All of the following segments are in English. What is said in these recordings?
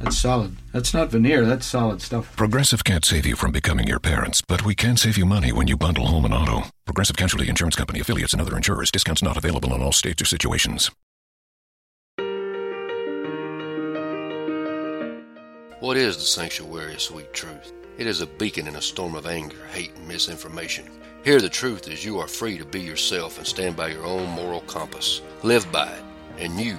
That's solid. That's not veneer. That's solid stuff. Progressive can't save you from becoming your parents, but we can save you money when you bundle home and auto. Progressive Casualty Insurance Company affiliates and other insurers. Discounts not available in all states or situations. What is the sanctuary of sweet truth? It is a beacon in a storm of anger, hate, and misinformation. Here, the truth is you are free to be yourself and stand by your own moral compass. Live by it, and you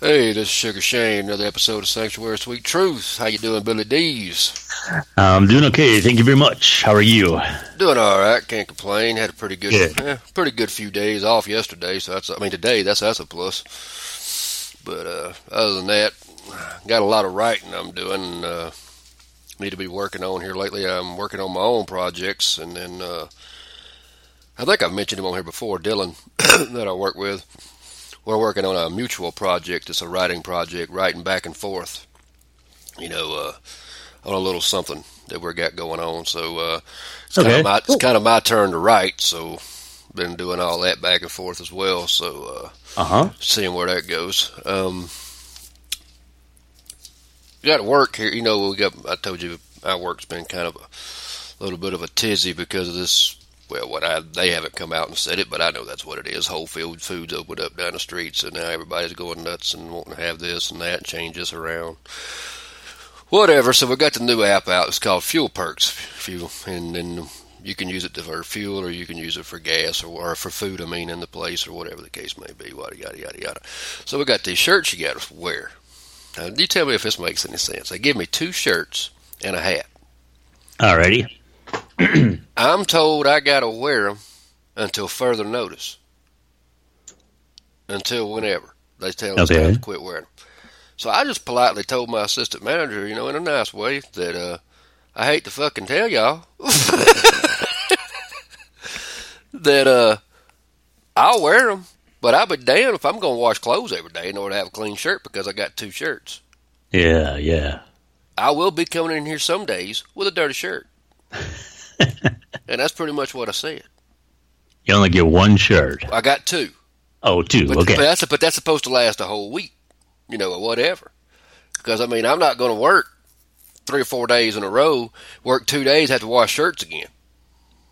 Hey, this is Sugar Shane, another episode of Sanctuary Sweet Truth. How you doing, Billy D's? I'm doing okay. Thank you very much. How are you? Doing all right. Can't complain. Had a pretty good, Good. eh, pretty good few days off yesterday. So that's, I mean, today that's that's a plus. But uh, other than that, got a lot of writing I'm doing. Uh, need to be working on here lately. I'm working on my own projects, and then uh, I think I've mentioned him on here before. Dylan, that I work with, we're working on a mutual project. It's a writing project, writing back and forth. You know, uh, on a little something that we got going on. So uh, it's kind of my cool. it's kind of my turn to write. So been doing all that back and forth as well. So uh, Uh huh. seeing where that goes. Um, got work here. You know, we got. I told you our work's been kind of a little bit of a tizzy because of this. Well, what I they haven't come out and said it, but I know that's what it is. Whole Field Foods opened up down the street, so now everybody's going nuts and wanting to have this and that, change this around. Whatever. So we got the new app out. It's called Fuel Perks Fuel, and then you can use it for fuel or you can use it for gas or, or for food. I mean, in the place or whatever the case may be. Yada yada yada yada. So we got these shirts you got to wear. Now, you tell me if this makes any sense. They give me two shirts and a hat. Alrighty. I'm told I got to wear them until further notice. Until whenever they tell us Okay. to quit wearing them. So I just politely told my assistant manager, you know, in a nice way, that uh, I hate to fucking tell y'all that uh, I'll wear them, but I'll be damned if I'm going to wash clothes every day in order to have a clean shirt because I got two shirts. Yeah, yeah. I will be coming in here some days with a dirty shirt. and that's pretty much what I said. You only get one shirt. I got two. Oh, two. But, okay. but that's but that's supposed to last a whole week, you know, or whatever. Because I mean, I'm not going to work three or four days in a row, work two days, have to wash shirts again.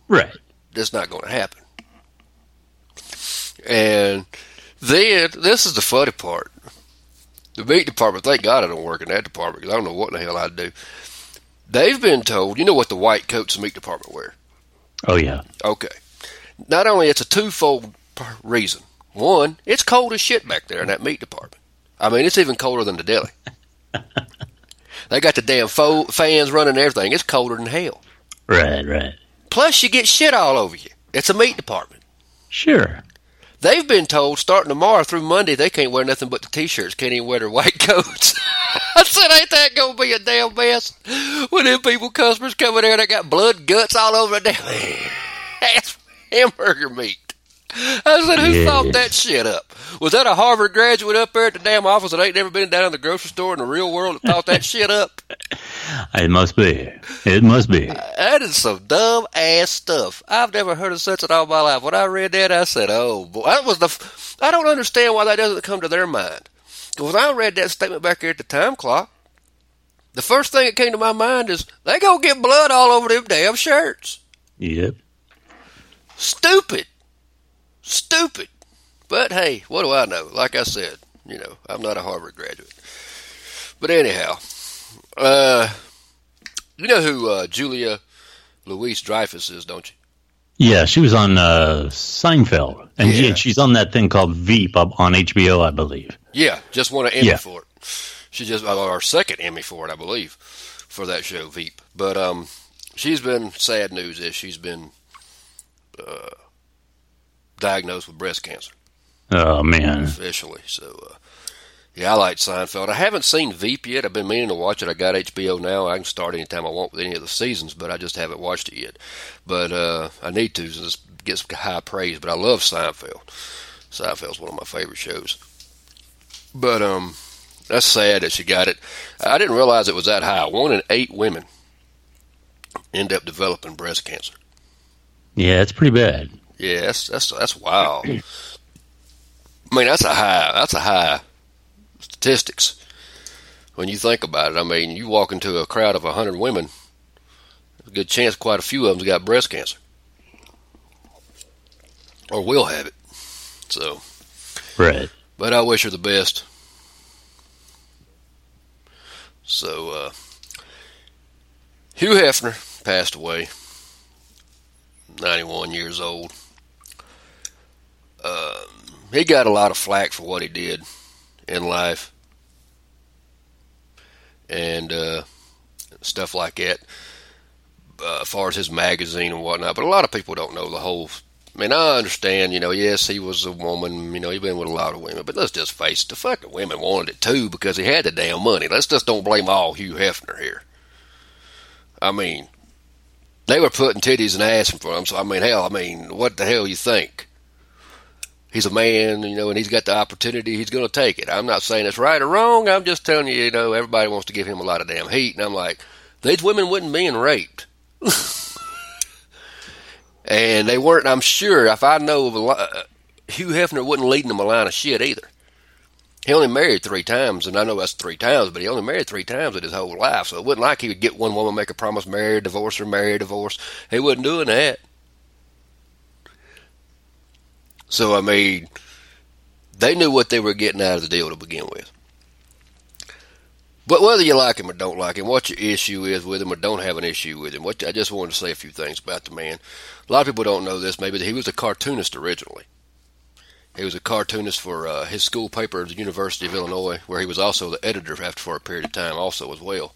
right. That's not going to happen. And then this is the funny part. The meat department, thank God I don't work in that department because I don't know what the hell I'd do. They've been told, you know what the white coats the meat department wear. Oh, yeah. Okay. Not only it's a twofold reason. One, it's cold as shit back there in that meat department. I mean, it's even colder than the deli. they got the damn fo- fans running and everything. It's colder than hell. Right, right. Plus, you get shit all over you. It's a meat department. Sure. They've been told starting tomorrow through Monday they can't wear nothing but the t-shirts. Can't even wear their white coats. I said, ain't that gonna be a damn mess? When them people customers come in there, they got blood guts all over the damn hamburger meat. I said, who Yes. thought that shit up? Was that a Harvard graduate up there at the damn office that ain't never been down in the grocery store in the real world that thought that shit up? It must be. It must be. That is some dumb ass stuff. I've never heard of such in all my life. When I read that, I said, "Oh boy, that was the." F- I don't understand why that doesn't come to their mind. 'Cause when I read that statement back here at the time clock, the first thing that came to my mind is they gonna get blood all over them damn shirts. Yep. Stupid, stupid. But hey, what do I know? Like I said, you know, I'm not a Harvard graduate. But anyhow, uh, you know who uh, Julia Louise Dreyfus is, don't you? Yeah, she was on uh, Seinfeld, and Yeah. she- she's on that thing called Veep up on HBO, I believe. Yeah, just won an Emmy Yeah. for it. She just our second Emmy for it, I believe, for that show Veep. But um, she's been sad news is she's been uh, diagnosed with breast cancer Oh man, officially. So uh, yeah, I like Seinfeld. I haven't seen Veep yet. I've been meaning to watch it. I got HBO now. I can start anytime I want with any of the seasons, but I just haven't watched it yet. But uh, I need to just get some high praise. But I love Seinfeld. Seinfeld's one of my favorite shows. But um, that's sad that she got it. I didn't realize it was that high. One in eight women end up developing breast cancer. yeah, it's pretty bad. Yeah, that's that's that's wild. I mean, that's a high. That's a high statistics when you think about it. I mean, you walk into a crowd of a hundred women, there's a good chance quite a few of them's got breast cancer or will have it. So, Right. but I wish her the best. So, uh, Hugh Hefner passed away, 91 years old. He got a lot of flack for what he did in life and uh, stuff like that, uh, as far as his magazine and whatnot. But a lot of people don't know the whole. I mean, I understand, you know, yes, he was a woman, you know, he's been with a lot of women, but let's just face it, the fucking women wanted it too because he had the damn money. Let's just don't blame all Hugh Hefner here. I mean, they were putting titties and ass in front of him, so I mean, hell, I mean, what the hell you think? He's a man, you know, and he's got the opportunity. He's going to take it. I'm not saying it's right or wrong. I'm just telling you, you know, everybody wants to give him a lot of damn heat, and I'm like, these women wouldn't be being raped, and they weren't. I'm sure if I know of a lot, uh, Hugh Hefner wasn't leading them a line of shit either. He only married three times, and I know that's three times, but he only married three times in his whole life. So it wasn't like he would get one woman, make a promise, marry, divorce her, marry, divorce. He wasn't doing that. So I mean, they knew what they were getting out of the deal to begin with. But whether you like him or don't like him, what your issue is with him or don't have an issue with him, what I just wanted to say a few things about the man. A lot of people don't know this. Maybe he was a cartoonist originally. He was a cartoonist for uh, his school paper at the University of Illinois, where he was also the editor after for a period of time, also as well.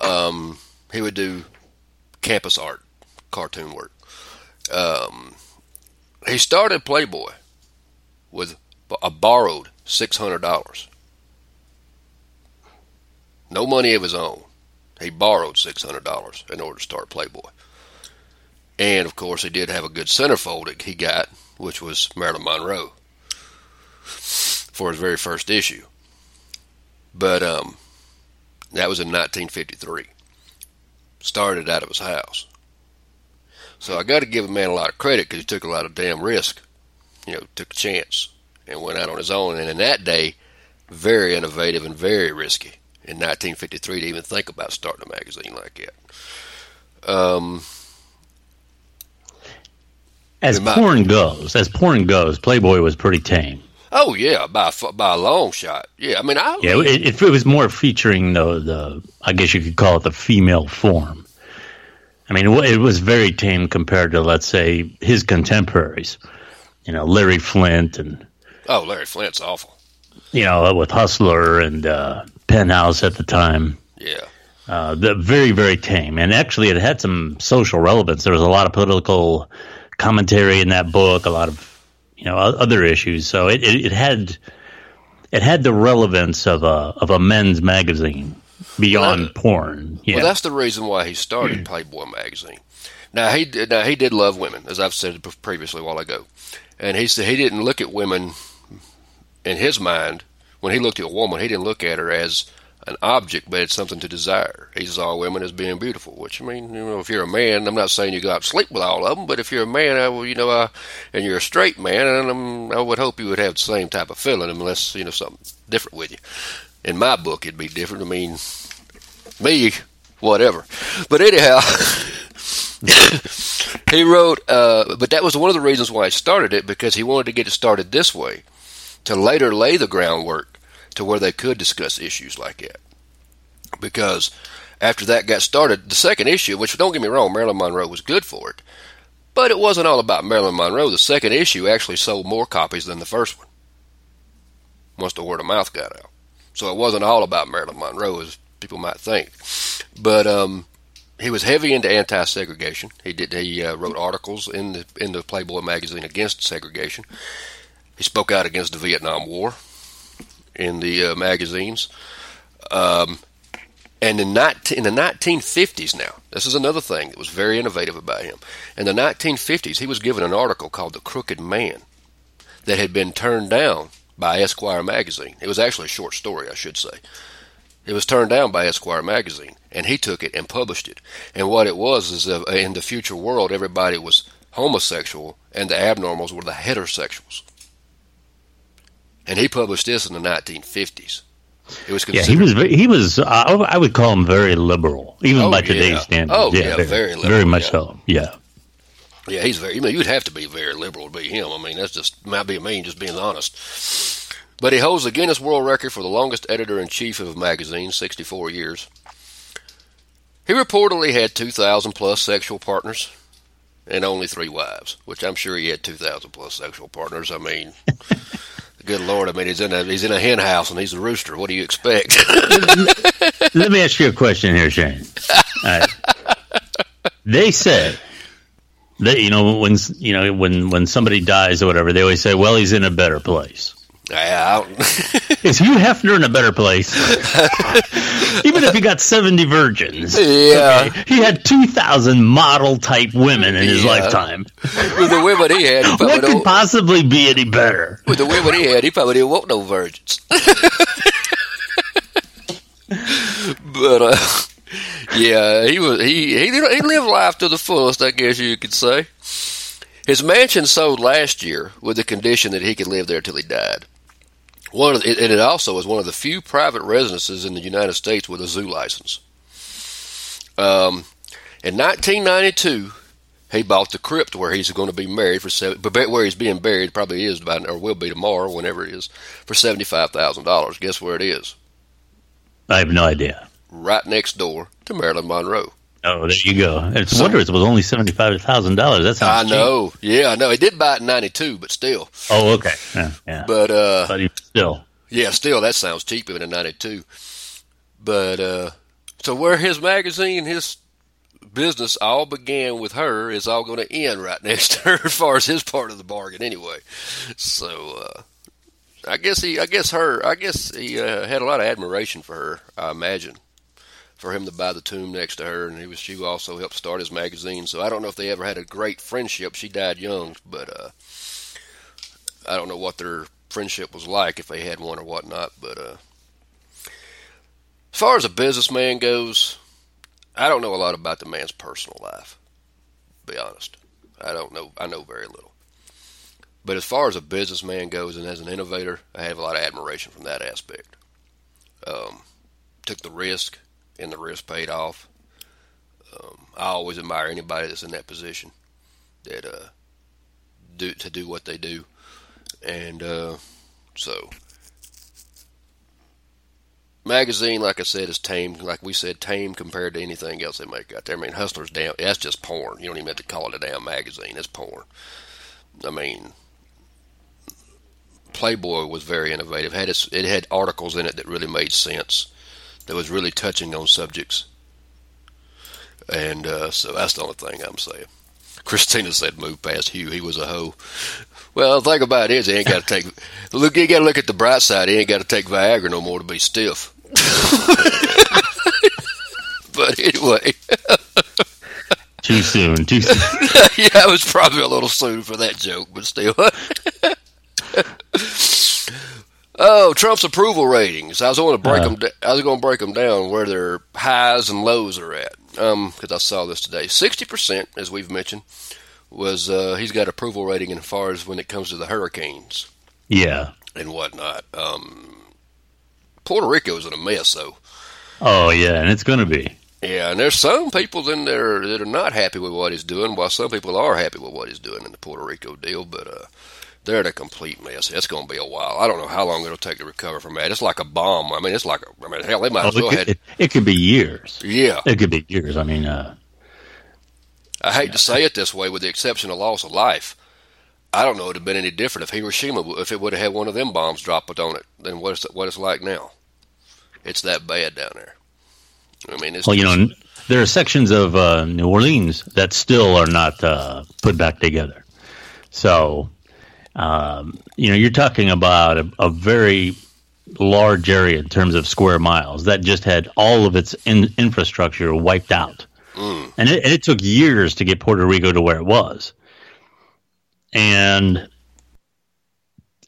Um, he would do campus art, cartoon work. Um, he started Playboy with a borrowed six hundred dollars. No money of his own. He borrowed six hundred dollars in order to start Playboy. And of course, he did have a good centerfold that he got, which was Marilyn Monroe for his very first issue. But um, that was in 1953. Started out of his house. So I got to give a man a lot of credit because he took a lot of damn risk. You know, took a chance and went out on his own. And in that day, very innovative and very risky in 1953 to even think about starting a magazine like that. Um, As might- porn goes, as porn goes, Playboy was pretty tame. oh yeah, by a by a long shot. Yeah, I mean, I Yeah, it, it, it was more featuring the the I guess you could call it the female form. I mean, it was very tame compared to let's say his contemporaries. You know, Larry Flint and oh Larry Flint's awful. you know with Hustler and uh, Penthouse at the time. Yeah, Uh, the very very tame, and actually it had some social relevance. There was a lot of political commentary in that book, a lot of you know other issues. So it, it, it had it had the relevance of a of a men's magazine beyond Well, porn. Yeah, Well, that's the reason why he started Playboy magazine. Now he did, now he did love women, as I've said previously a while ago, and he said he didn't look at women in his mind when he looked at a woman. He didn't look at her as an object, but it's something to desire. He saw women as being beautiful. Which I mean, you know, if you're a man, I'm not saying you go out and sleep with all of them, but if you're a man, I, you know, uh, and you're a straight man, and I'm, I would hope you would have the same type of feeling, unless you know something different with you. In my book, it'd be different. I mean, me, whatever. But anyhow. he wrote, uh, but that was one of the reasons why he started it because he wanted to get it started this way to later lay the groundwork to where they could discuss issues like that. Because after that got started, the second issue, which don't get me wrong, Marilyn Monroe was good for it, but it wasn't all about Marilyn Monroe. The second issue actually sold more copies than the first one once the word of mouth got out. So it wasn't all about Marilyn Monroe as people might think. But um, he was heavy into anti-segregation. He did. He uh, wrote articles in the in the Playboy magazine against segregation. He spoke out against the Vietnam War in the uh, magazines. Um, and in, 19, in the 1950s now, this is another thing that was very innovative about him. In the 1950s, he was given an article called The Crooked Man that had been turned down by Esquire magazine. It was actually a short story, I should say. It was turned down by Esquire magazine, and he took it and published it. And what it was is uh, in the future world, everybody was homosexual, and the abnormals were the heterosexuals and he published this in the 1950s. It was considered- yeah, he was he was uh, I would call him very liberal, even oh, by yeah. today's standards. Oh yeah, yeah, very, very, liberal, very much yeah. so. Yeah, yeah, he's very. I mean, you'd have to be very liberal to be him. I mean, that's just might be mean, just being honest. But he holds the Guinness World Record for the longest editor in chief of a magazine, 64 years. He reportedly had 2,000 plus sexual partners and only three wives, which I'm sure he had 2,000 plus sexual partners. I mean, good lord! I mean, he's in a he's in a hen house and he's a rooster. What do you expect? Let me ask you a question here, Shane. Right. They say that you know when you know when when somebody dies or whatever, they always say, "Well, he's in a better place." Yeah, is Hugh Hefner in a better place? Even if he got seventy virgins, yeah, okay, he had two thousand model type women in his Yeah. lifetime. with the women he had, he What could don't, possibly be any better? with the women he had, he probably didn't want no virgins. but uh, yeah, he was he he he lived life to the fullest, I guess you could say. His mansion sold last year with the condition that he could live there till he died. One of the, and it also is one of the few private residences in the United States with a zoo license. Um, in 1992, he bought the crypt where he's going to be married for seven, but where he's being buried probably is by, or will be tomorrow, whenever it is, for seventy five thousand dollars. Guess where it is? I have no idea. Right next door to Marilyn Monroe. Oh, there you go. It's a wonder it was only seventy five thousand dollars. That's I cheap. know. Yeah, I know. He did buy it in '92, but still. Oh, okay. Yeah, yeah. But uh, but still. yeah, still that sounds cheap even in '92. But uh, so where his magazine, his business all began with her is all going to end right next to her as far as his part of the bargain anyway. So uh, I guess he, I guess her, I guess he uh, had a lot of admiration for her. I imagine for him to buy the tomb next to her, and he was she also helped start his magazine. So I don't know if they ever had a great friendship. She died young, but uh, I don't know what their friendship was like if they had one or whatnot. But uh, as far as a businessman goes, I don't know a lot about the man's personal life. To be honest, I don't know. I know very little. But as far as a businessman goes, and as an innovator, I have a lot of admiration from that aspect. Um, took the risk, and the risk paid off. Um, I always admire anybody that's in that position that uh, do to do what they do, and uh, so magazine, like I said, is tame. Like we said, tame compared to anything else they make out there. I mean, Hustler's damn. That's just porn. You don't even have to call it a damn magazine. It's porn. I mean, Playboy was very innovative. Had its, it had articles in it that really made sense. That was really touching on subjects. And uh, so that's the only thing I'm saying. Christina said, "Move past Hugh. He was a hoe." Well, the thing about it is, he ain't got to take. Look, you got to look at the bright side. He ain't got to take Viagra no more to be stiff. but anyway, too soon. Too soon. yeah, it was probably a little soon for that joke, but still. Oh, Trump's approval ratings. I was going to break Uh. them. I was going to break them down where their highs and lows are at. Um, because I saw this today. Sixty percent, as we've mentioned, was uh, he's got approval rating as far as when it comes to the hurricanes Yeah. and whatnot. Um, Puerto Rico's in a mess, though. Oh yeah, and it's going to be. Yeah, and there's some people in there that are not happy with what he's doing, while some people are happy with what he's doing in the Puerto Rico deal. But uh, they're in a complete mess. It's going to be a while. I don't know how long it'll take to recover from that. It's like a bomb. I mean, it's like a, I mean, hell, they might Oh, as well it, could, it, it could be years. Yeah, It could be years. I mean, uh, I hate to say it this way, with the exception of loss of life. I don't know it'd have been any different if Hiroshima, if it would have had one of them bombs dropped on it, than what it's what it's like now. It's that bad down there. I mean, it's well, you know, there are sections of uh, New Orleans that still are not uh, put back together. So, um, you know, you're talking about a, a very large area in terms of square miles that just had all of its in, infrastructure wiped out, Mm. and it, and it took years to get Puerto Rico to where it was, and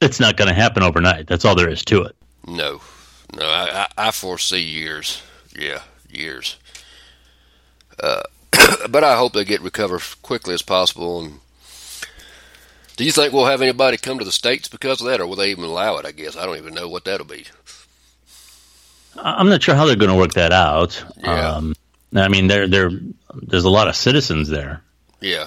it's not going to happen overnight. That's all there is to it. No, no, I, I, I foresee years. Yeah, years. Uh, but I hope they get recovered as quickly as possible. And do you think we'll have anybody come to the states because of that, or will they even allow it? I guess I don't even know what that'll be. I'm not sure how they're going to work that out. Yeah. Um, I mean, there, there, there's a lot of citizens there. Yeah,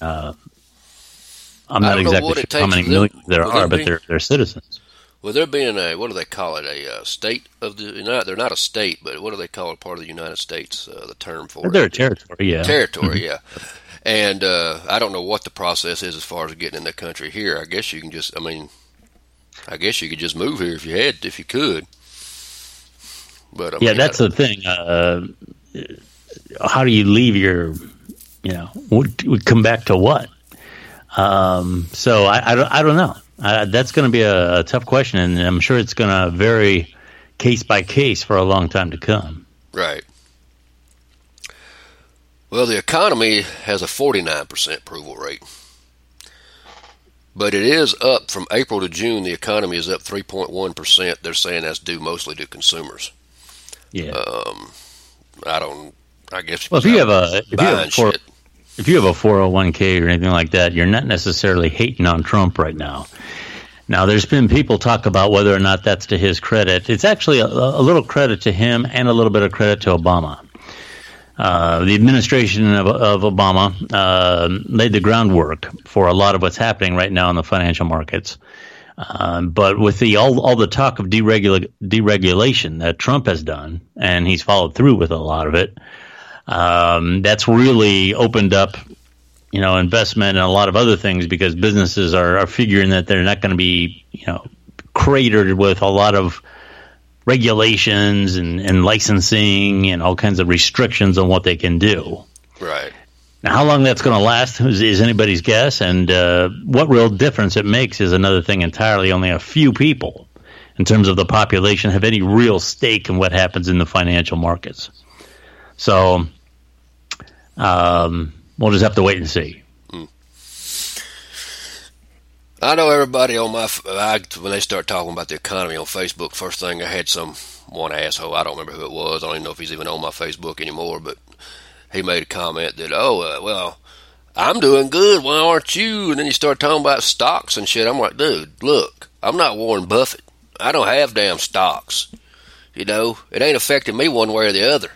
I'm not exactly sure how many them- millions there are, them but they're they're citizens. well, they're being a what do they call it? A uh, state of the not they're not a state, but what do they call it? Part of the United States. Uh, the term for They're a territory, yeah. territory, yeah. And uh, I don't know what the process is as far as getting in the country here. I guess you can just, I mean, I guess you could just move here if you had, if you could. But I yeah, mean, that's the thing. Uh, how do you leave your, you know, would would come back to what? Um, so I, I, don't, I don't know. Uh, that's going to be a, a tough question, and I'm sure it's going to vary case by case for a long time to come. right. Well, the economy has a 49% approval rate. But it is up from April to June. The economy is up 3.1%. They're saying that's due mostly to consumers. Yeah. Um, I don't, I guess. Well, if you have a if you have a four, if you have a four hundred one k or anything like that, you're not necessarily hating on Trump right now. Now, there's been people talk about whether or not that's to his credit. It's actually a, a little credit to him and a little bit of credit to Obama. Uh, the administration of, of Obama uh, laid the groundwork for a lot of what's happening right now in the financial markets. Um, but with the all, all the talk of deregula- deregulation that Trump has done, and he's followed through with a lot of it, um, that's really opened up, you know, investment and a lot of other things because businesses are, are figuring that they're not going to be, you know, cratered with a lot of regulations and, and licensing and all kinds of restrictions on what they can do. Right. Now, how long that's going to last is, is anybody's guess, and uh, what real difference it makes is another thing entirely. Only a few people, in terms of the population, have any real stake in what happens in the financial markets. So, um, we'll just have to wait and see. I know everybody on my I, when they start talking about the economy on Facebook. First thing I had some one asshole. I don't remember who it was. I don't even know if he's even on my Facebook anymore. But he made a comment that oh uh, well, I'm doing good. Why aren't you? And then you start talking about stocks and shit. I'm like, dude, look, I'm not Warren Buffett. I don't have damn stocks. You know, it ain't affecting me one way or the other.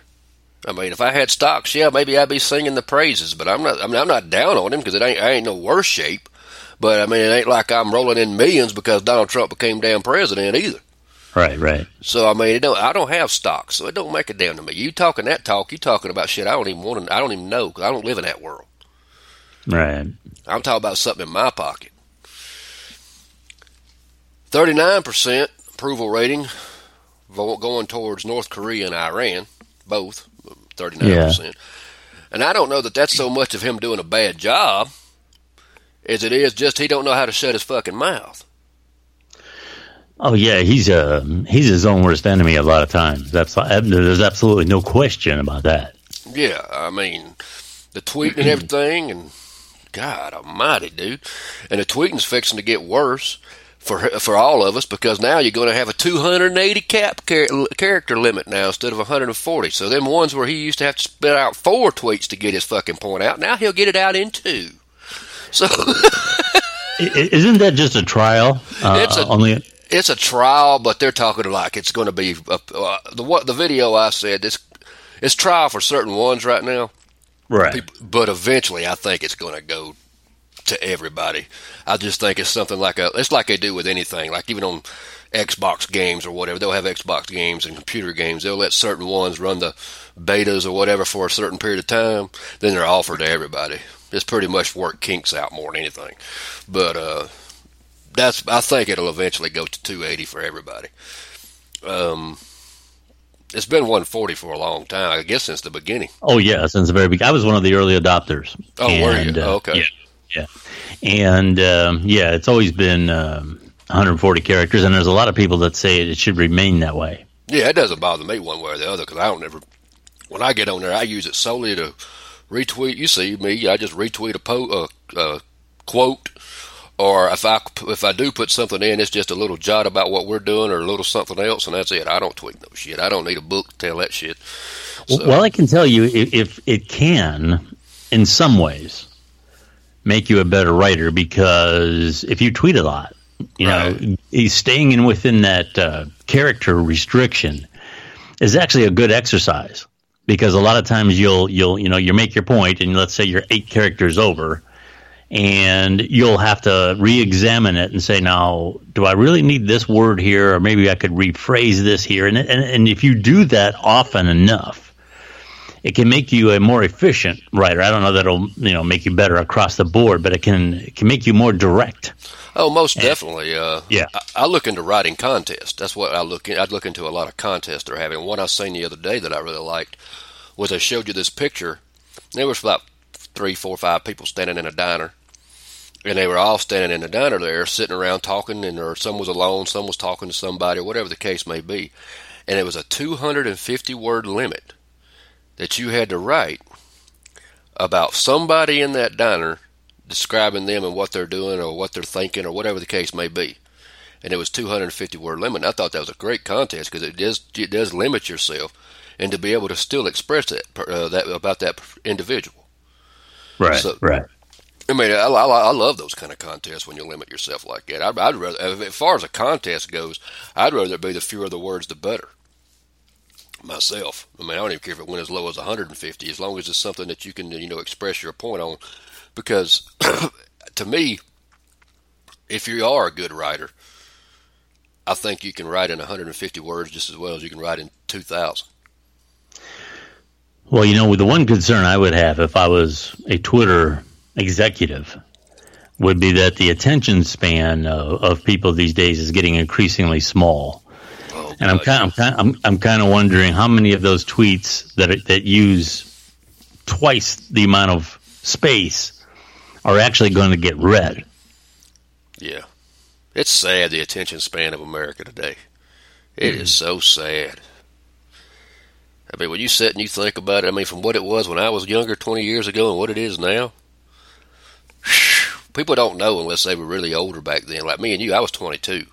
I mean, if I had stocks, yeah, maybe I'd be singing the praises. But I'm not. I mean, I'm not down on him because it ain't. I ain't no worse shape. But I mean, it ain't like I'm rolling in millions because Donald Trump became damn president either. Right, right. So I mean, it don't, I don't have stocks, so it don't make a damn to me. You talking that talk? You talking about shit I don't even want to. I don't even know because I don't live in that world. Right. I'm talking about something in my pocket. Thirty-nine percent approval rating going towards North Korea and Iran, both thirty-nine percent. And I don't know that that's so much of him doing a bad job as it is just he don't know how to shut his fucking mouth. Oh yeah, he's uh, he's his own worst enemy a lot of times. That's there's absolutely no question about that. Yeah, I mean, the tweeting and everything, and God Almighty, dude, and the tweeting's fixing to get worse for for all of us because now you're going to have a 280 cap char- character limit now instead of 140. So them ones where he used to have to spit out four tweets to get his fucking point out, now he'll get it out in two. So Isn't that just a trial? Uh, It's a- only it's a trial, but they're talking like it's going to be uh, uh, the what the video I said. It's it's trial for certain ones right now. right. But eventually, I think it's going to go to everybody. I just think it's something like a. It's like they do with anything. Like even on Xbox games or whatever, they'll have Xbox games and computer games. They'll let certain ones run the betas or whatever for a certain period of time. Then they're offered to everybody. It's pretty much work kinks out more than anything. But uh, that's. I think it'll eventually go to 280 for everybody. Um. It's been 140 for a long time. I guess since the beginning. Oh yeah, since the very beginning. I was one of the early adopters. Oh, were you? And, uh, Okay. Yeah, yeah, and um, yeah, it's always been um, 140 characters, and there's a lot of people that say it should remain that way. Yeah, it doesn't bother me one way or the other because I don't ever. When I get on there, I use it solely to retweet. You see me, I just retweet a po- uh, uh, quote, or if I if I do put something in, it's just a little jot about what we're doing or a little something else, and that's it. I don't tweet no shit. I don't need a book to tell that shit. So, Well, I can tell you if, if it can, in some ways, make you a better writer because if you tweet a lot, you know, he's staying in within that uh, character restriction is actually a good exercise because a lot of times you'll you'll you know you make your point and let's say you're eight characters over and you'll have to re-examine it and say now do i really need this word here? Or maybe i could rephrase this here. And and, and if you do that often enough it can make you a more efficient writer. I don't know that it'll you know make you better across the board but it can it can make you more direct Oh, most definitely. Uh, Yeah. I, I look into writing contests. That's what I look. In, I'd look into a lot of contests they're having. One I seen the other day that I really liked was I showed you this picture. There was about three, four, five people standing in a diner, and they were all standing in the diner there, sitting around talking, and or some was alone, some was talking to somebody, or whatever the case may be. And it was a 250 word limit that you had to write about somebody in that diner describing them and what they're doing or what they're thinking or whatever the case may be. And it was 250 word limit. And I thought that was a great contest because it does it does limit yourself and to be able to still express that uh, that about that individual. right So- right I mean, I, I, I love those kind of contests when you limit yourself like that. I'd, I'd rather, as far as a contest goes, I'd rather be the fewer the words, the better. Myself, I mean, I don't even care if it went as low as 150, as long as it's something that you can, you know, express your point on. Because to me, if you are a good writer, I think you can write in 150 words just as well as you can write in 2,000. Well, you know, the one concern I would have if I was a Twitter executive would be that the attention span of, of people these days is getting increasingly small. Oh, And I'm kind, I'm kind, I'm, I'm kind of wondering how many of those tweets that that use twice the amount of space are actually going to get read. Yeah. It's sad the attention span of America today. It is so sad. I mean, when you sit and you think about it, I mean, from what it was when I was younger 20 years ago and what it is now, people don't know unless they were really older back then. Like me and you, I was 22.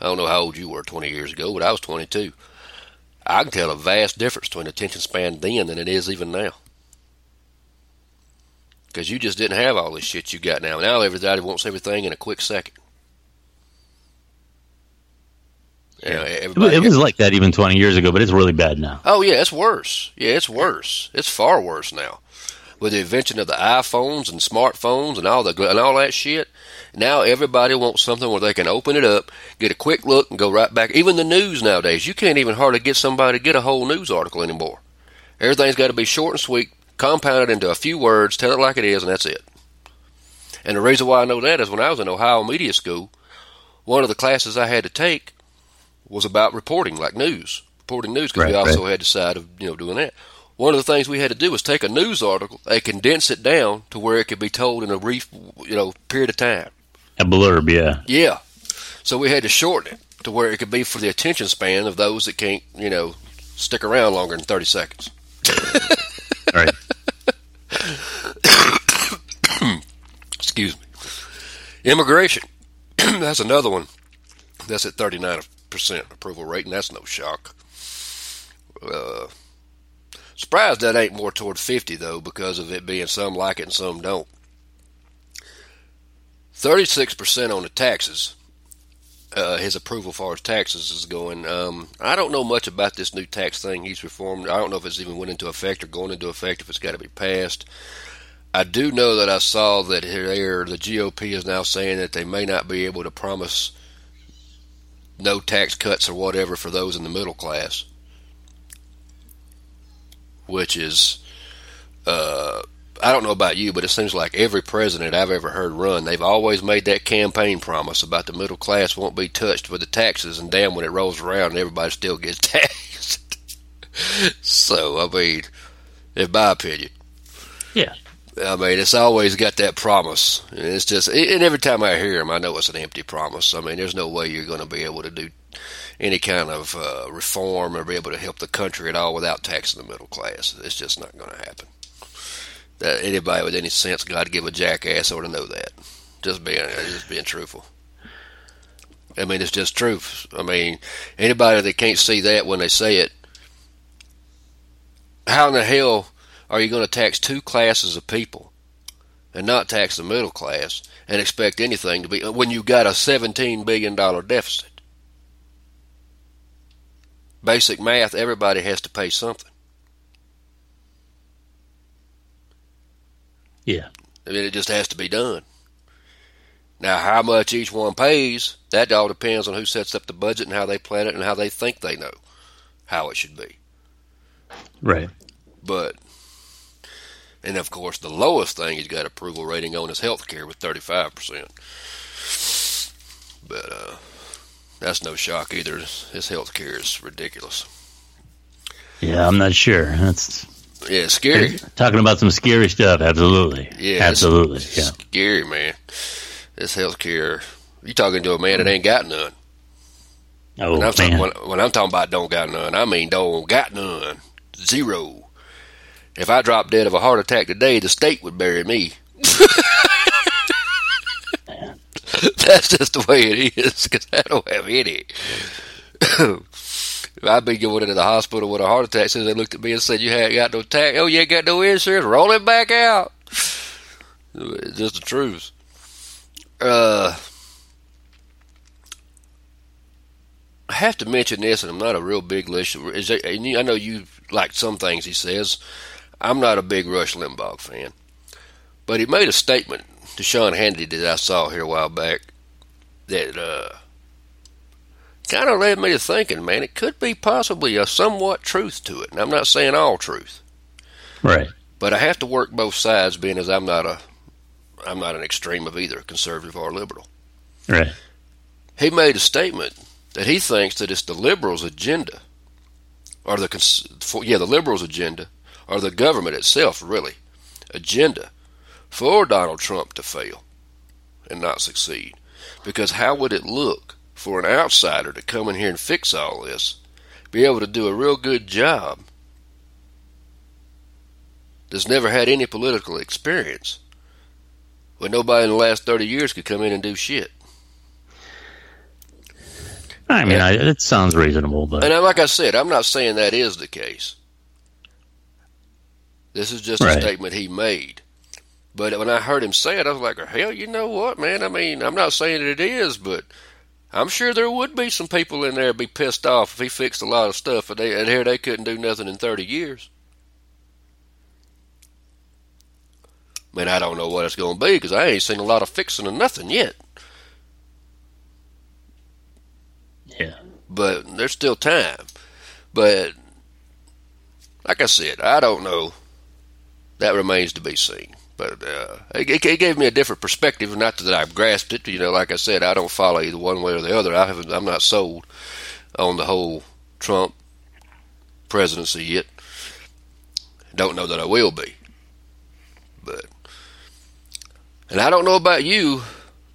I don't know how old you were 20 years ago, but I was 22. I can tell a vast difference between attention span then than it is even now. Because you just didn't have all this shit you got now. Now everybody wants everything in a quick second. You know, it was like that even 20 years ago, but it's really bad now. Oh yeah, it's worse. Yeah, it's worse. It's far worse now. With the invention of the iPhones and smartphones and all the and all that shit, now everybody wants something where they can open it up, get a quick look, and go right back. Even the news nowadays, you can't even hardly get somebody to get a whole news article anymore. Everything's got to be short and sweet, compounded into a few words, tell it like it is, and that's it. And the reason why I know that is when I was in Ohio Media School, one of the classes I had to take was about reporting, like news, reporting news, because we Right, also had the side of you know doing that. One of the things we had to do was take a news article and condense it down to where it could be told in a brief, you know, period of time. A blurb, yeah. Yeah, so we had to shorten it to where it could be for the attention span of those that can't, you know, stick around longer than thirty seconds. Right. Excuse me. Immigration. that's another one. That's at 39% approval rate, and that's no shock. Uh, surprised that ain't more toward 50, though, because of it being some like it and some don't. 36% on the taxes, uh, his approval for his taxes is going. Um, I don't know much about this new tax thing he's reformed. I don't know if it's even went into effect or going into effect. If it's got to be passed, I do know that I saw that here the GOP is now saying that they may not be able to promise no tax cuts or whatever for those in the middle class, which is uh, I don't know about you, but it seems like every president I've ever heard run, they've always made that campaign promise about the middle class won't be touched with the taxes, and damn, when it rolls around, everybody still gets taxed. so, I mean, in my opinion, Yeah. I mean, it's always got that promise. And it's just, and every time I hear them, I know it's an empty promise. I mean, there's no way you're going to be able to do any kind of uh, reform or be able to help the country at all without taxing the middle class. It's just not going to happen that anybody with any sense to give a jackass ought to know that. Just being uh, just being truthful. I mean, it's just truth. I mean, anybody that can't see that when they say it, how in the hell are you going to tax two classes of people and not tax the middle class and expect anything to be uh, when you got a seventeen billion dollar deficit? Basic math, everybody has to pay something. Yeah. I mean, it just has to be done. Now, how much each one pays, that all depends on who sets up the budget and how they plan it and how they think they know how it should be. Right. But, and of course, the lowest thing he's got approval rating on is health care with 35%. But, uh, that's no shock either. His health care is ridiculous. Yeah, I'm not sure. That's Yeah, scary. talking about some scary stuff. Absolutely. Yeah, Absolutely. Yeah. Scary, man. This healthcare. you talking to a man that ain't got none. Oh When I'm, talking, man. when, when I'm talking about don't got none, I mean don't got none. Zero. If I dropped dead of a heart attack today, the state would bury me. That's just the way it is, because I don't have any. I'd be going into the hospital with a heart attack, since they looked at me and said, you ain't got no tax, oh, you ain't got no insurance, roll it back out. Just the truth. Uh, I have to mention this, and I'm not a real big you- I know you like some things he says. I'm not a big Rush Limbaugh fan, but he made a statement to Sean Hannity that I saw here a while back that uh, kind of led me to thinking, man, it could be possibly a somewhat truth to it. And I'm not saying all truth, Right. but I have to work both sides, being as I'm not a I'm not an extreme of either conservative or liberal. Right. he made a statement that he thinks that it's the liberals' agenda, or the cons- for, yeah, the liberals' agenda, or the government itself, really, agenda for Donald Trump to fail and not succeed. Because how would it look for an outsider to come in here and fix all this, be able to do a real good job, that's never had any political experience, when nobody in the last 30 years could come in and do shit? I mean, I, it sounds reasonable, but And like I said, I'm not saying that is the case. This is just Right. a statement he made. But when I heard him say it, I was like, hell, you know what, man? I mean, I'm not saying that it is, but I'm sure there would be some people in there be pissed off if he fixed a lot of stuff and, they, and here they couldn't do nothing in 30 years. Man, I don't know what it's going to be because I ain't seen a lot of fixing of nothing yet. yeah. but there's still time. But like I said, I don't know. That remains to be seen. But uh, it, it gave me a different perspective. Not that I've grasped it. You know, like I said, I don't follow either one way or the other. I haven't. I'm not sold on the whole Trump presidency yet. Don't know that I will be. But and I don't know about you,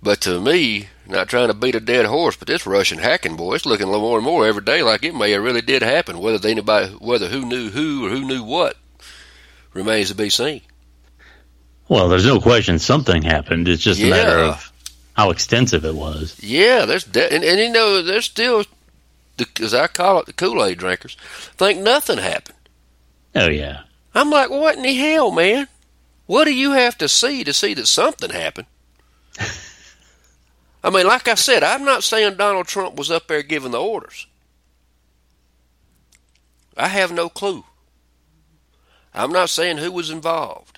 but to me, not trying to beat a dead horse, but this Russian hacking boy, it's looking more and more every day like it may have really did happen. Whether anybody, whether who knew who or who knew what, remains to be seen. Well, there's no question something happened. It's just a matter of how extensive it was. Yeah, there's de- and, and you know there's still, the, as I call it, the Kool Aid drinkers think nothing happened. Oh yeah, I'm like, what in the hell, man? What do you have to see to see that something happened? I mean, like I said, I'm not saying Donald Trump was up there giving the orders. I have no clue. I'm not saying who was involved.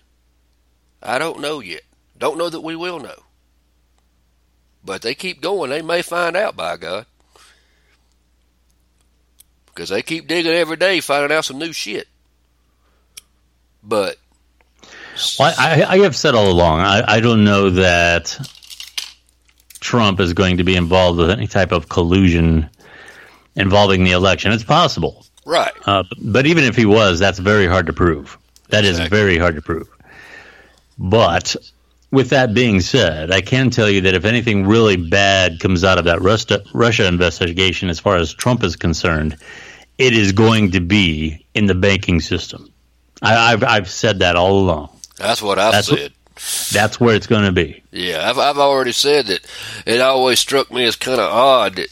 I don't know yet. Don't know that we will know. But they keep going, they may find out, by God. Because they keep digging every day, finding out some new shit. But well, I, I have said all along, I, I don't know that Trump is going to be involved with any type of collusion involving the election. It's possible. Right. Uh, but even if he was, that's very hard to prove. That exactly. is very hard to prove. But with that being said, I can tell you that if anything really bad comes out of that Russia, Russia investigation as far as Trump is concerned, it is going to be in the banking system. I, have I've said that all along. That's what I've that's said. What, that's where it's going to be. Yeah, I've I've already said that. It always struck me as kind of odd that,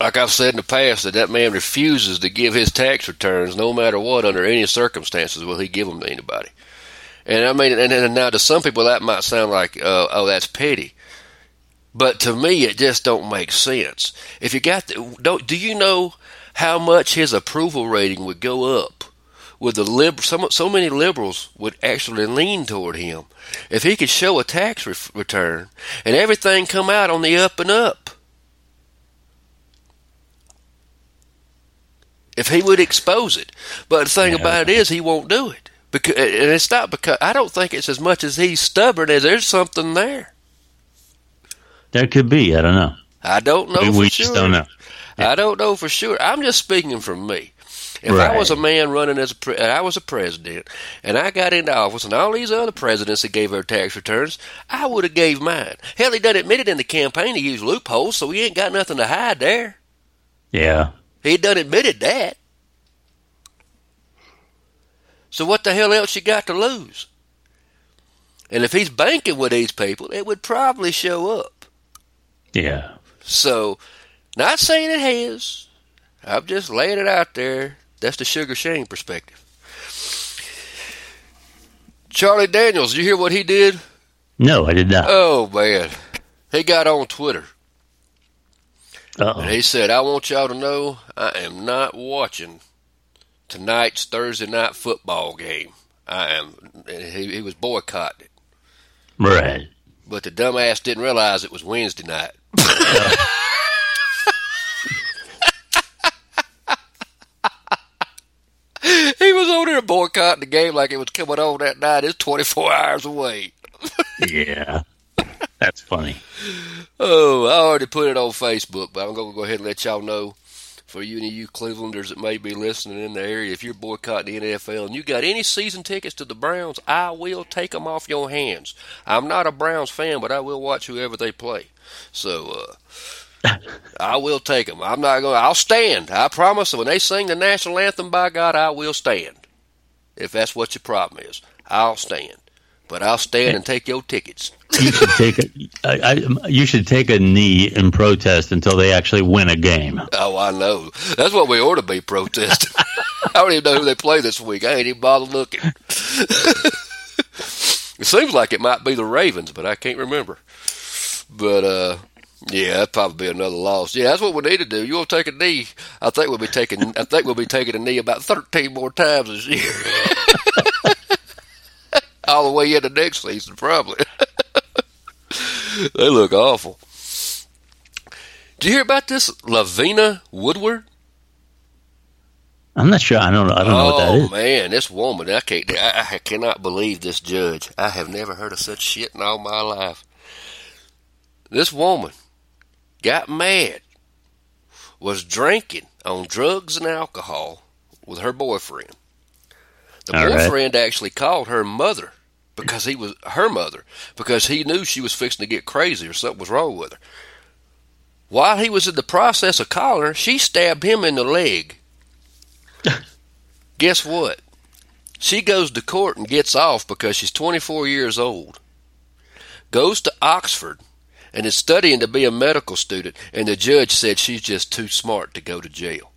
like I've said in the past, that that man refuses to give his tax returns, no matter what, under any circumstances, will he give them to anybody. And I mean, and, and now to some people that might sound like, uh, oh, that's petty. But to me, it just don't make sense. If you got, the, don't, do you know how much his approval rating would go up with the lib- so, so many liberals would actually lean toward him if he could show a tax re- return and everything come out on the up and up. If he would expose it, but the thing yeah. about it is he won't do it because, and it's not because I don't think it's as much as he's stubborn as there's something there. There could be. I don't know. I don't know. We, we just don't know. I don't know for sure. I'm just speaking from me. If right. I was a man running as a, pre- I was a president, and I got into office, and all these other presidents that gave their tax returns, I would have gave mine. Hell, he done admitted in the campaign he used loopholes, so he ain't got nothing to hide there. Yeah, he done admitted that. So what the hell else you got to lose? And if he's banking with these people, it would probably show up. Yeah. So, not saying it has. I'm just laying it out there that's the Sugar Shane perspective. Charlie Daniels, you hear what he did? No, I did not. Oh man, he got on Twitter. Uh-oh. And he said, "I want y'all to know I am not watching tonight's Thursday night football game. I am." He, he was boycotted. Right. But the dumbass didn't realize it was Wednesday night. he was over there boycotting the game like it was coming on that night. It's 24 hours away. yeah. That's funny. Oh, I already put it on Facebook, but I'm going to go ahead and let y'all know for you and you Clevelanders that may be listening in the area, if you're boycotting the NFL and you got any season tickets to the Browns, I will take them off your hands. I'm not a Browns fan, but I will watch whoever they play. So, uh, I will take them. I'm not going. I'll stand. I promise. When they sing the national anthem, by God, I will stand. If that's what your problem is, I'll stand. But I'll stand and take your tickets. you should take a, I, I, you should take a knee in protest until they actually win a game. Oh, I know. That's what we ought to be protesting. I don't even know who they play this week. I ain't even bothered looking. it seems like it might be the Ravens, but I can't remember. But uh, yeah, that'd probably be another loss. Yeah, that's what we need to do. You want to take a knee? I think we'll be taking. I think we'll be taking a knee about thirteen more times this year. All the way into next season, probably. they look awful. Do you hear about this Lavinia Woodward? I'm not sure. I don't. I don't oh, know what that oh, is. Oh man, this woman! I can't. I, I cannot believe this judge. I have never heard of such shit in all my life. This woman got mad, was drinking on drugs and alcohol with her boyfriend. The All boyfriend right. actually called her mother because he was her mother because he knew she was fixing to get crazy or something was wrong with her. While he was in the process of calling her, she stabbed him in the leg. Guess what? She goes to court and gets off because she's 24 years old. Goes to Oxford and is studying to be a medical student, and the judge said she's just too smart to go to jail.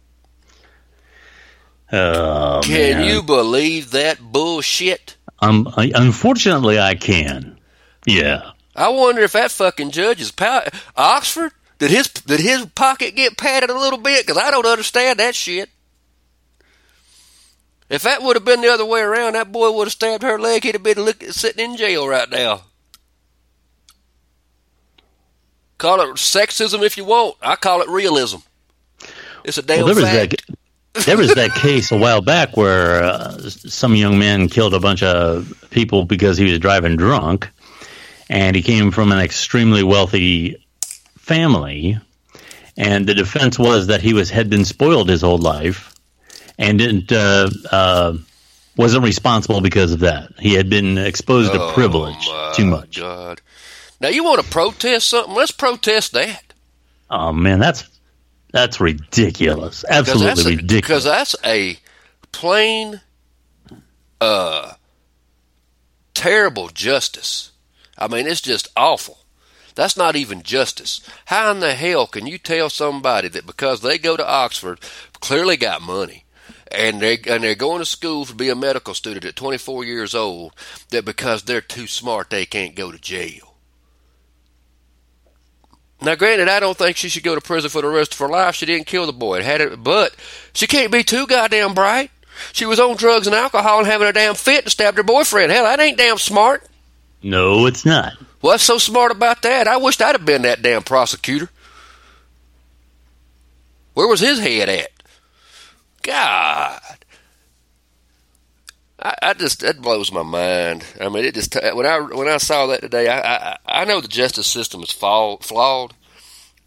Oh, Can man. you believe that bullshit? Um, I- unfortunately, I can. Yeah. I wonder if that fucking judge is pow- Oxford. Did his did his pocket get padded a little bit? Because I don't understand that shit. If that would have been the other way around, that boy would have stabbed her leg. He'd have been look, sitting in jail right now. Call it sexism if you want. I call it realism. It's a damn Well, there was that. There was that case a while back where uh, some young man killed a bunch of people because he was driving drunk, and he came from an extremely wealthy family, and the defense was that he was had been spoiled his whole life, and didn't uh, uh, wasn't responsible because of that. He had been exposed to privilege Oh, my too much. God. Now you want to protest something? Let's protest that. Oh man, that's that's ridiculous. Absolutely that's a, ridiculous. Because that's a plain, uh, terrible justice. I mean, it's just awful. That's not even justice. How in the hell can you tell somebody that because they go to Oxford, clearly got money, and they and they're going to school to be a medical student at 24 years old, that because they're too smart they can't go to jail? Now, granted, I don't think she should go to prison for the rest of her life. She didn't kill the boy. It had it, but she can't be too goddamn bright. She was on drugs and alcohol and having a damn fit and stabbed her boyfriend. Hell, that ain't damn smart. no, it's not. What's so smart about that? I wished I'd have been that damn prosecutor. Where was his head at? God. I, I just that blows my mind. I mean, it just when I when I saw that today, I I, I know the justice system is flawed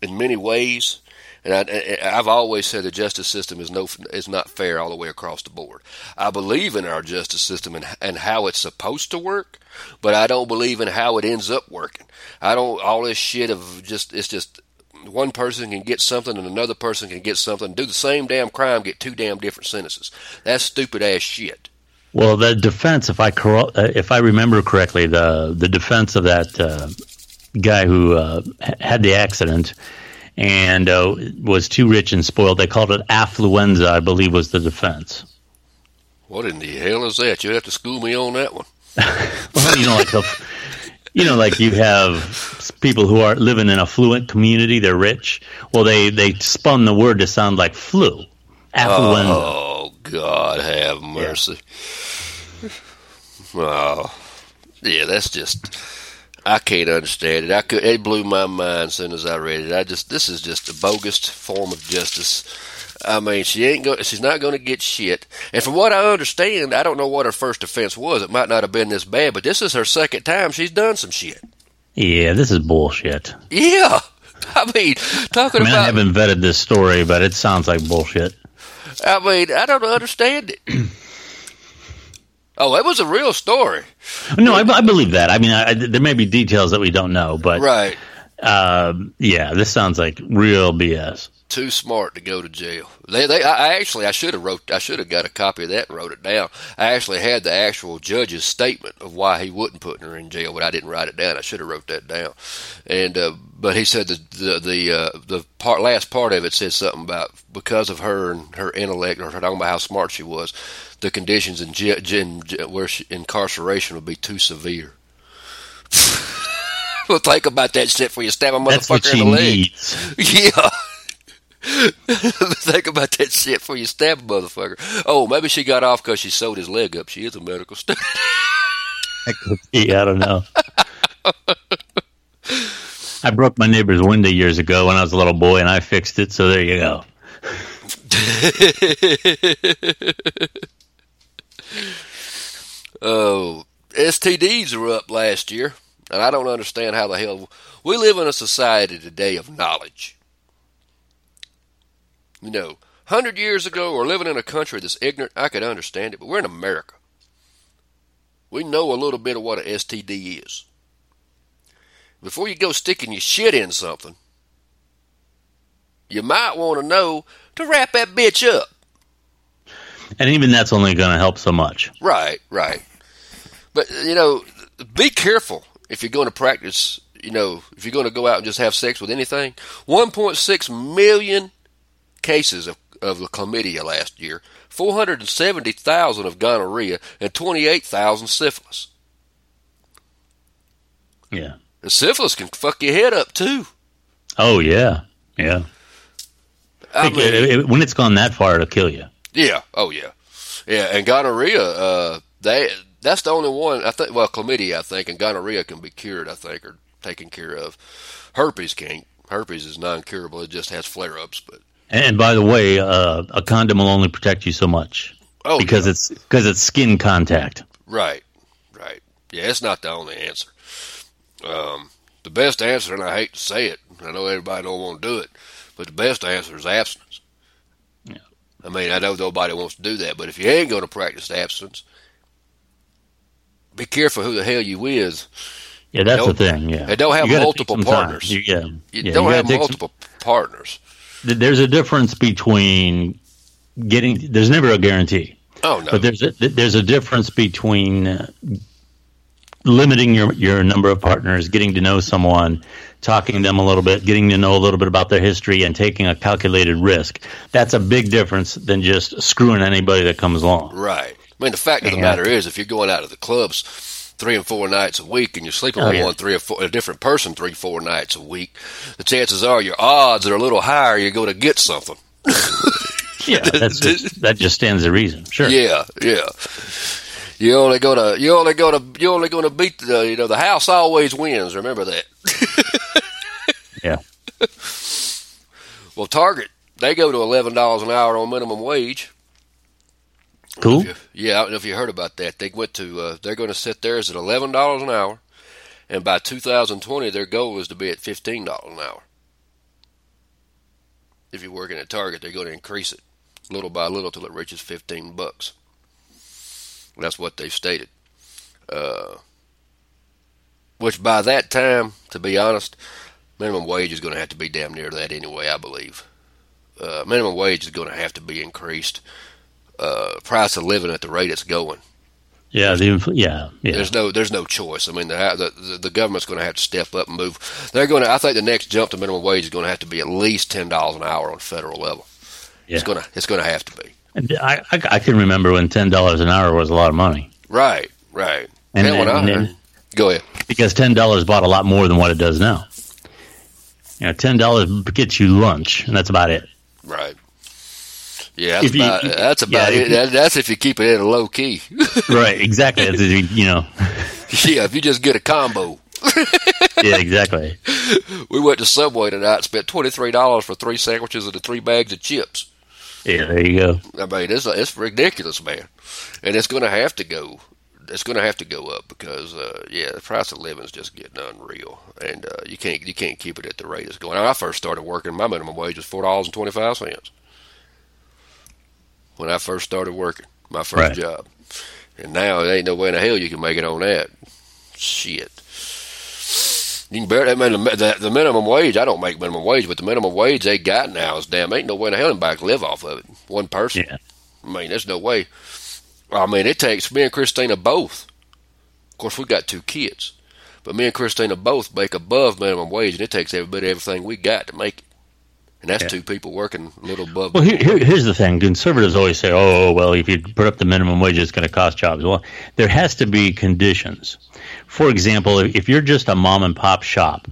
in many ways, and I, I've always said the justice system is no is not fair all the way across the board. I believe in our justice system and and how it's supposed to work, but I don't believe in how it ends up working. I don't all this shit of just it's just one person can get something and another person can get something, do the same damn crime, get two damn different sentences. That's stupid ass shit. Well, the defense, if I cor- uh, if I remember correctly, the the defense of that uh, guy who uh, had the accident and uh, was too rich and spoiled, they called it affluenza, I believe, was the defense. What in the hell is that? You'd have to school me on that one. Well, you know, like the, you know, like you have people who are living in a affluent community, they're rich. Well, they they spun the word to sound like flu, affluenza. Oh God, have mercy. Oh, yeah, that's just. I can't understand it. I could. It blew my mind as soon as I read it. I just. This is just a bogus form of justice. I mean, she ain't go. She's not going to get shit. And from what I understand, I don't know what her first offense was. It might not have been this bad, but this is her second time she's done some shit. Yeah, this is bullshit. Yeah, I mean, talking I mean, I haven't vetted this story, but it sounds like bullshit. I mean, I don't understand it. oh, it was a real story. No, I, I believe that. I mean, I, there may be details that we don't know, but Right. Um, yeah, this sounds like real BS. Too smart to go to jail. They, they, I actually, I should have wrote, I should have got a copy of that and wrote it down. I actually had the actual judge's statement of why he wouldn't put her in jail, but I didn't write it down. I should have wrote that down. And, uh, but he said the, the, the, uh, the part, last part of it said something about because of her and her intellect, or talking about how smart she was, the conditions in, in where she, incarceration would be too severe. well, think about that shit for you stab a motherfucker in the leg. needs. Yeah. Think about that shit before you stab a motherfucker. Oh, maybe she got off because she sewed his leg up. She is a medical student. that could be. I don't know. I broke my neighbor's window years ago when I was a little boy, and I fixed it. So there you go. Oh, STDs were up last year, and I don't understand how the hell we live in a society today of knowledge. You know, hundred years ago, or living in a country that's ignorant, I could understand it, but we're in America. We know a little bit of what an STD is. Before you go sticking your shit in something, you might want to know to wrap that bitch up. And even that's only going to help so much. Right, right. But you know, be careful if you're going to practice you know, if you're going to go out and just have sex with anything, 1.6 million cases of, of the chlamydia last year, 470,000 of gonorrhea, and 28,000 syphilis. Yeah. And syphilis can fuck your head up too. Oh yeah. Yeah. I mean, it- it- when it's gone that far, it'll kill you. yeah, oh yeah, yeah. And gonorrhea, uh, they that's the only one I think. Well, chlamydia, I think, and gonorrhea can be cured. I think, or taken care of. Herpes can't. Herpes is non-curable. It just has flare-ups. But And by the way, uh, a condom will only protect you so much oh, because yeah. it's because it's skin contact. Right, right. Yeah, it's not the only answer. Um, the best answer, and I hate to say it, I know everybody don't want to do it, but the best answer is abstinence. Yeah. I mean, I know nobody wants to do that, but if you ain't going to practice abstinence, be careful who the hell you with. Yeah, that's the thing. Yeah, and don't have You multiple partners. You, yeah, You yeah, don't gotta have take some- multiple partners. there's a difference between getting. There's never a guarantee, Oh no, but there's a, there's a difference between uh, limiting your your number of partners, getting to know someone, talking to them a little bit, getting to know a little bit about their history, and taking a calculated risk. That's a big difference than just screwing anybody that comes along. Right. I mean, the fact of the Yeah. matter is, if you're going out to the clubs three and four nights a week, and you're sleeping Oh, with yeah. one three or four, a different person three, four nights a week, the chances are your odds are a little higher. You're going to get something. Yeah, just, that just stands to reason. Sure. Yeah, yeah. You only go to you only go to you only gonna beat the, you know, the house always wins. Remember that. Yeah. Well, Target they go to eleven dollars an hour on minimum wage. Cool. Yeah, I don't know if you heard about that. They went to uh, they're going to set theirs at eleven dollars an hour, and by 2020, their goal is to be at fifteen dollars an hour. If you're working at Target, they're going to increase it little by little till it reaches fifteen bucks. That's what they've stated. Uh, which by that time, to be honest, minimum wage is going to have to be damn near that anyway. I believe uh, minimum wage is going to have to be increased uh, price of living at the rate it's going. Yeah. The yeah. Yeah. There's no there's no choice. I mean, the the, the government's going to have to step up and move. They're going to. I think the next jump to minimum wage is going to have to be at least ten dollars an hour on federal level. Yeah. It's going to it's going to have to be. And I, I, I can remember when ten dollars an hour was a lot of money Right, right. And- and- I, and- go ahead. because ten dollars bought a lot more than what it does now. You know, ten dollars gets you lunch, and that's about it. Right. Yeah, that's If you- about, that's about yeah, it. if that's if you keep it in a low key. right? Exactly. That's, you know. yeah, if you just get a combo. Yeah. Exactly. We went to Subway tonight spent twenty three dollars for three sandwiches and the three bags of chips. Yeah. There you go. I mean, it's it's ridiculous, man, and it's going to have to go. It's going to have to go up because, uh, yeah, the price of living is just getting unreal, and uh, you can't you can't keep it at the rate it's going. When I first started working, my minimum wage was four dollars and twenty five cents. When I first started working, my first Right. job, and now it ain't no way in the hell you can make it on that. Shit. You can barely, I mean, the, the, the minimum wage, I don't make minimum wage, but the minimum wage they got now is damn, ain't no way in the hell anybody can live off of it. One person. Yeah. I mean, there's no way. I mean, it takes me and Christina both. Of course, we got two kids, but me and Christina both make above minimum wage, and it takes everybody everything we got to make it. And that's Yeah. two people working a little above. Well, here, here, here's the thing: conservatives always say, oh, "Oh, well, if you put up the minimum wage, it's going to cost jobs." Well, there has to be conditions. For example, if you're just a mom and pop shop,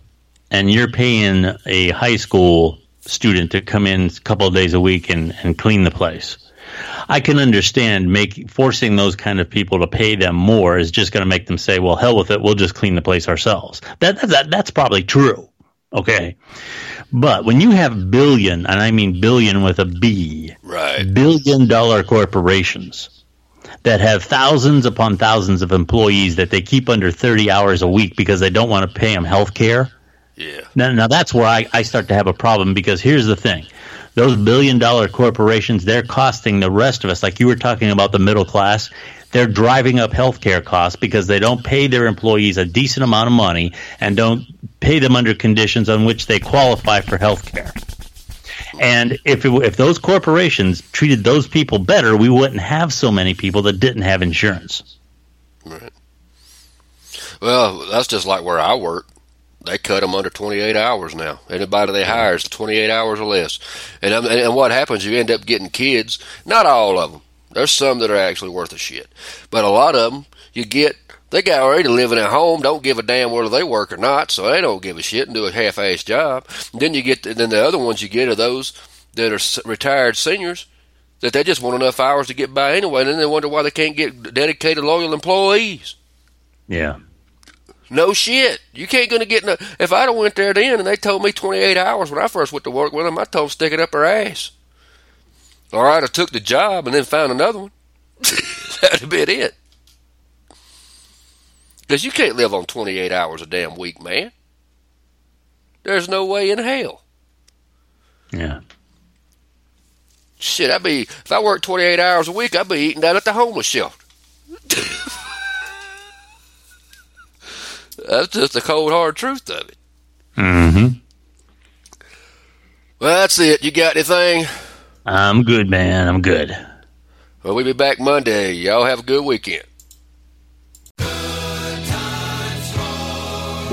and you're paying a high school student to come in a couple of days a week and, and clean the place, I can understand make forcing those kind of people to pay them more is just going to make them say, "Well, hell with it, we'll just clean the place ourselves." That, that that's probably true. Okay. But when you have billion, and I mean billion with a B, Right. billion dollar corporations that have thousands upon thousands of employees that they keep under 30 hours a week because they don't want to pay them health care. Yeah. Now, now that's where I, I start to have a problem because here's the thing. Those billion dollar corporations, they're costing the rest of us, like you were talking about the middle class, they're driving up healthcare costs because they don't pay their employees a decent amount of money and don't pay them under conditions on which they qualify for healthcare. And if it, if those corporations treated those people better, we wouldn't have so many people that didn't have insurance. Right. Well, that's just like where I work. they cut them under 28 hours now. Anybody they hire is 28 hours or less. And, and what happens, you end up getting kids, not all of them. There's some that are actually worth a shit. But a lot of them, you get, they got already living at home, don't give a damn whether they work or not, so they don't give a shit and do a half-assed job. And then you get, the, then the other ones you get are those that are retired seniors that they just want enough hours to get by anyway, and then they wonder why they can't get dedicated, loyal employees. Yeah. No shit. You can't gonna get no. If I'd have went there then and they told me 28 hours when I first went to work with them, I told them stick it up her ass. All right, I took the job and then found another one. That'd have been it. Because you can't live on 28 hours a damn week, man. There's no way in hell. Yeah. Shit, I'd be if I worked 28 hours a week, I'd be eating down at the homeless shelter. That's just the cold hard truth of it. Mm-hmm. Well, that's it. You got anything? I'm good, man. I'm good. Well, we'll be back Monday. Y'all have a good weekend.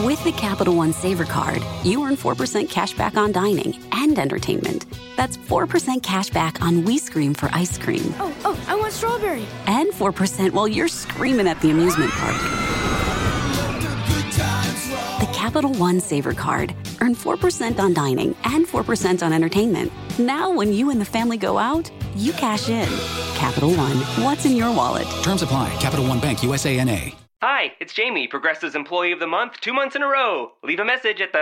With the Capital One Saver Card, you earn 4% cash back on dining and entertainment. That's 4% cash back on We Scream for ice cream. Oh, oh, I want strawberry. And 4% while you're screaming at the amusement park. The Capital One Saver Card. Earn 4% on dining and 4% on entertainment. Now, when you and the family go out, you cash in. Capital One, what's in your wallet? Terms apply. Capital One Bank, USA NA. Hi, it's Jamie, Progressive's Employee of the Month, two months in a row. Leave a message at the.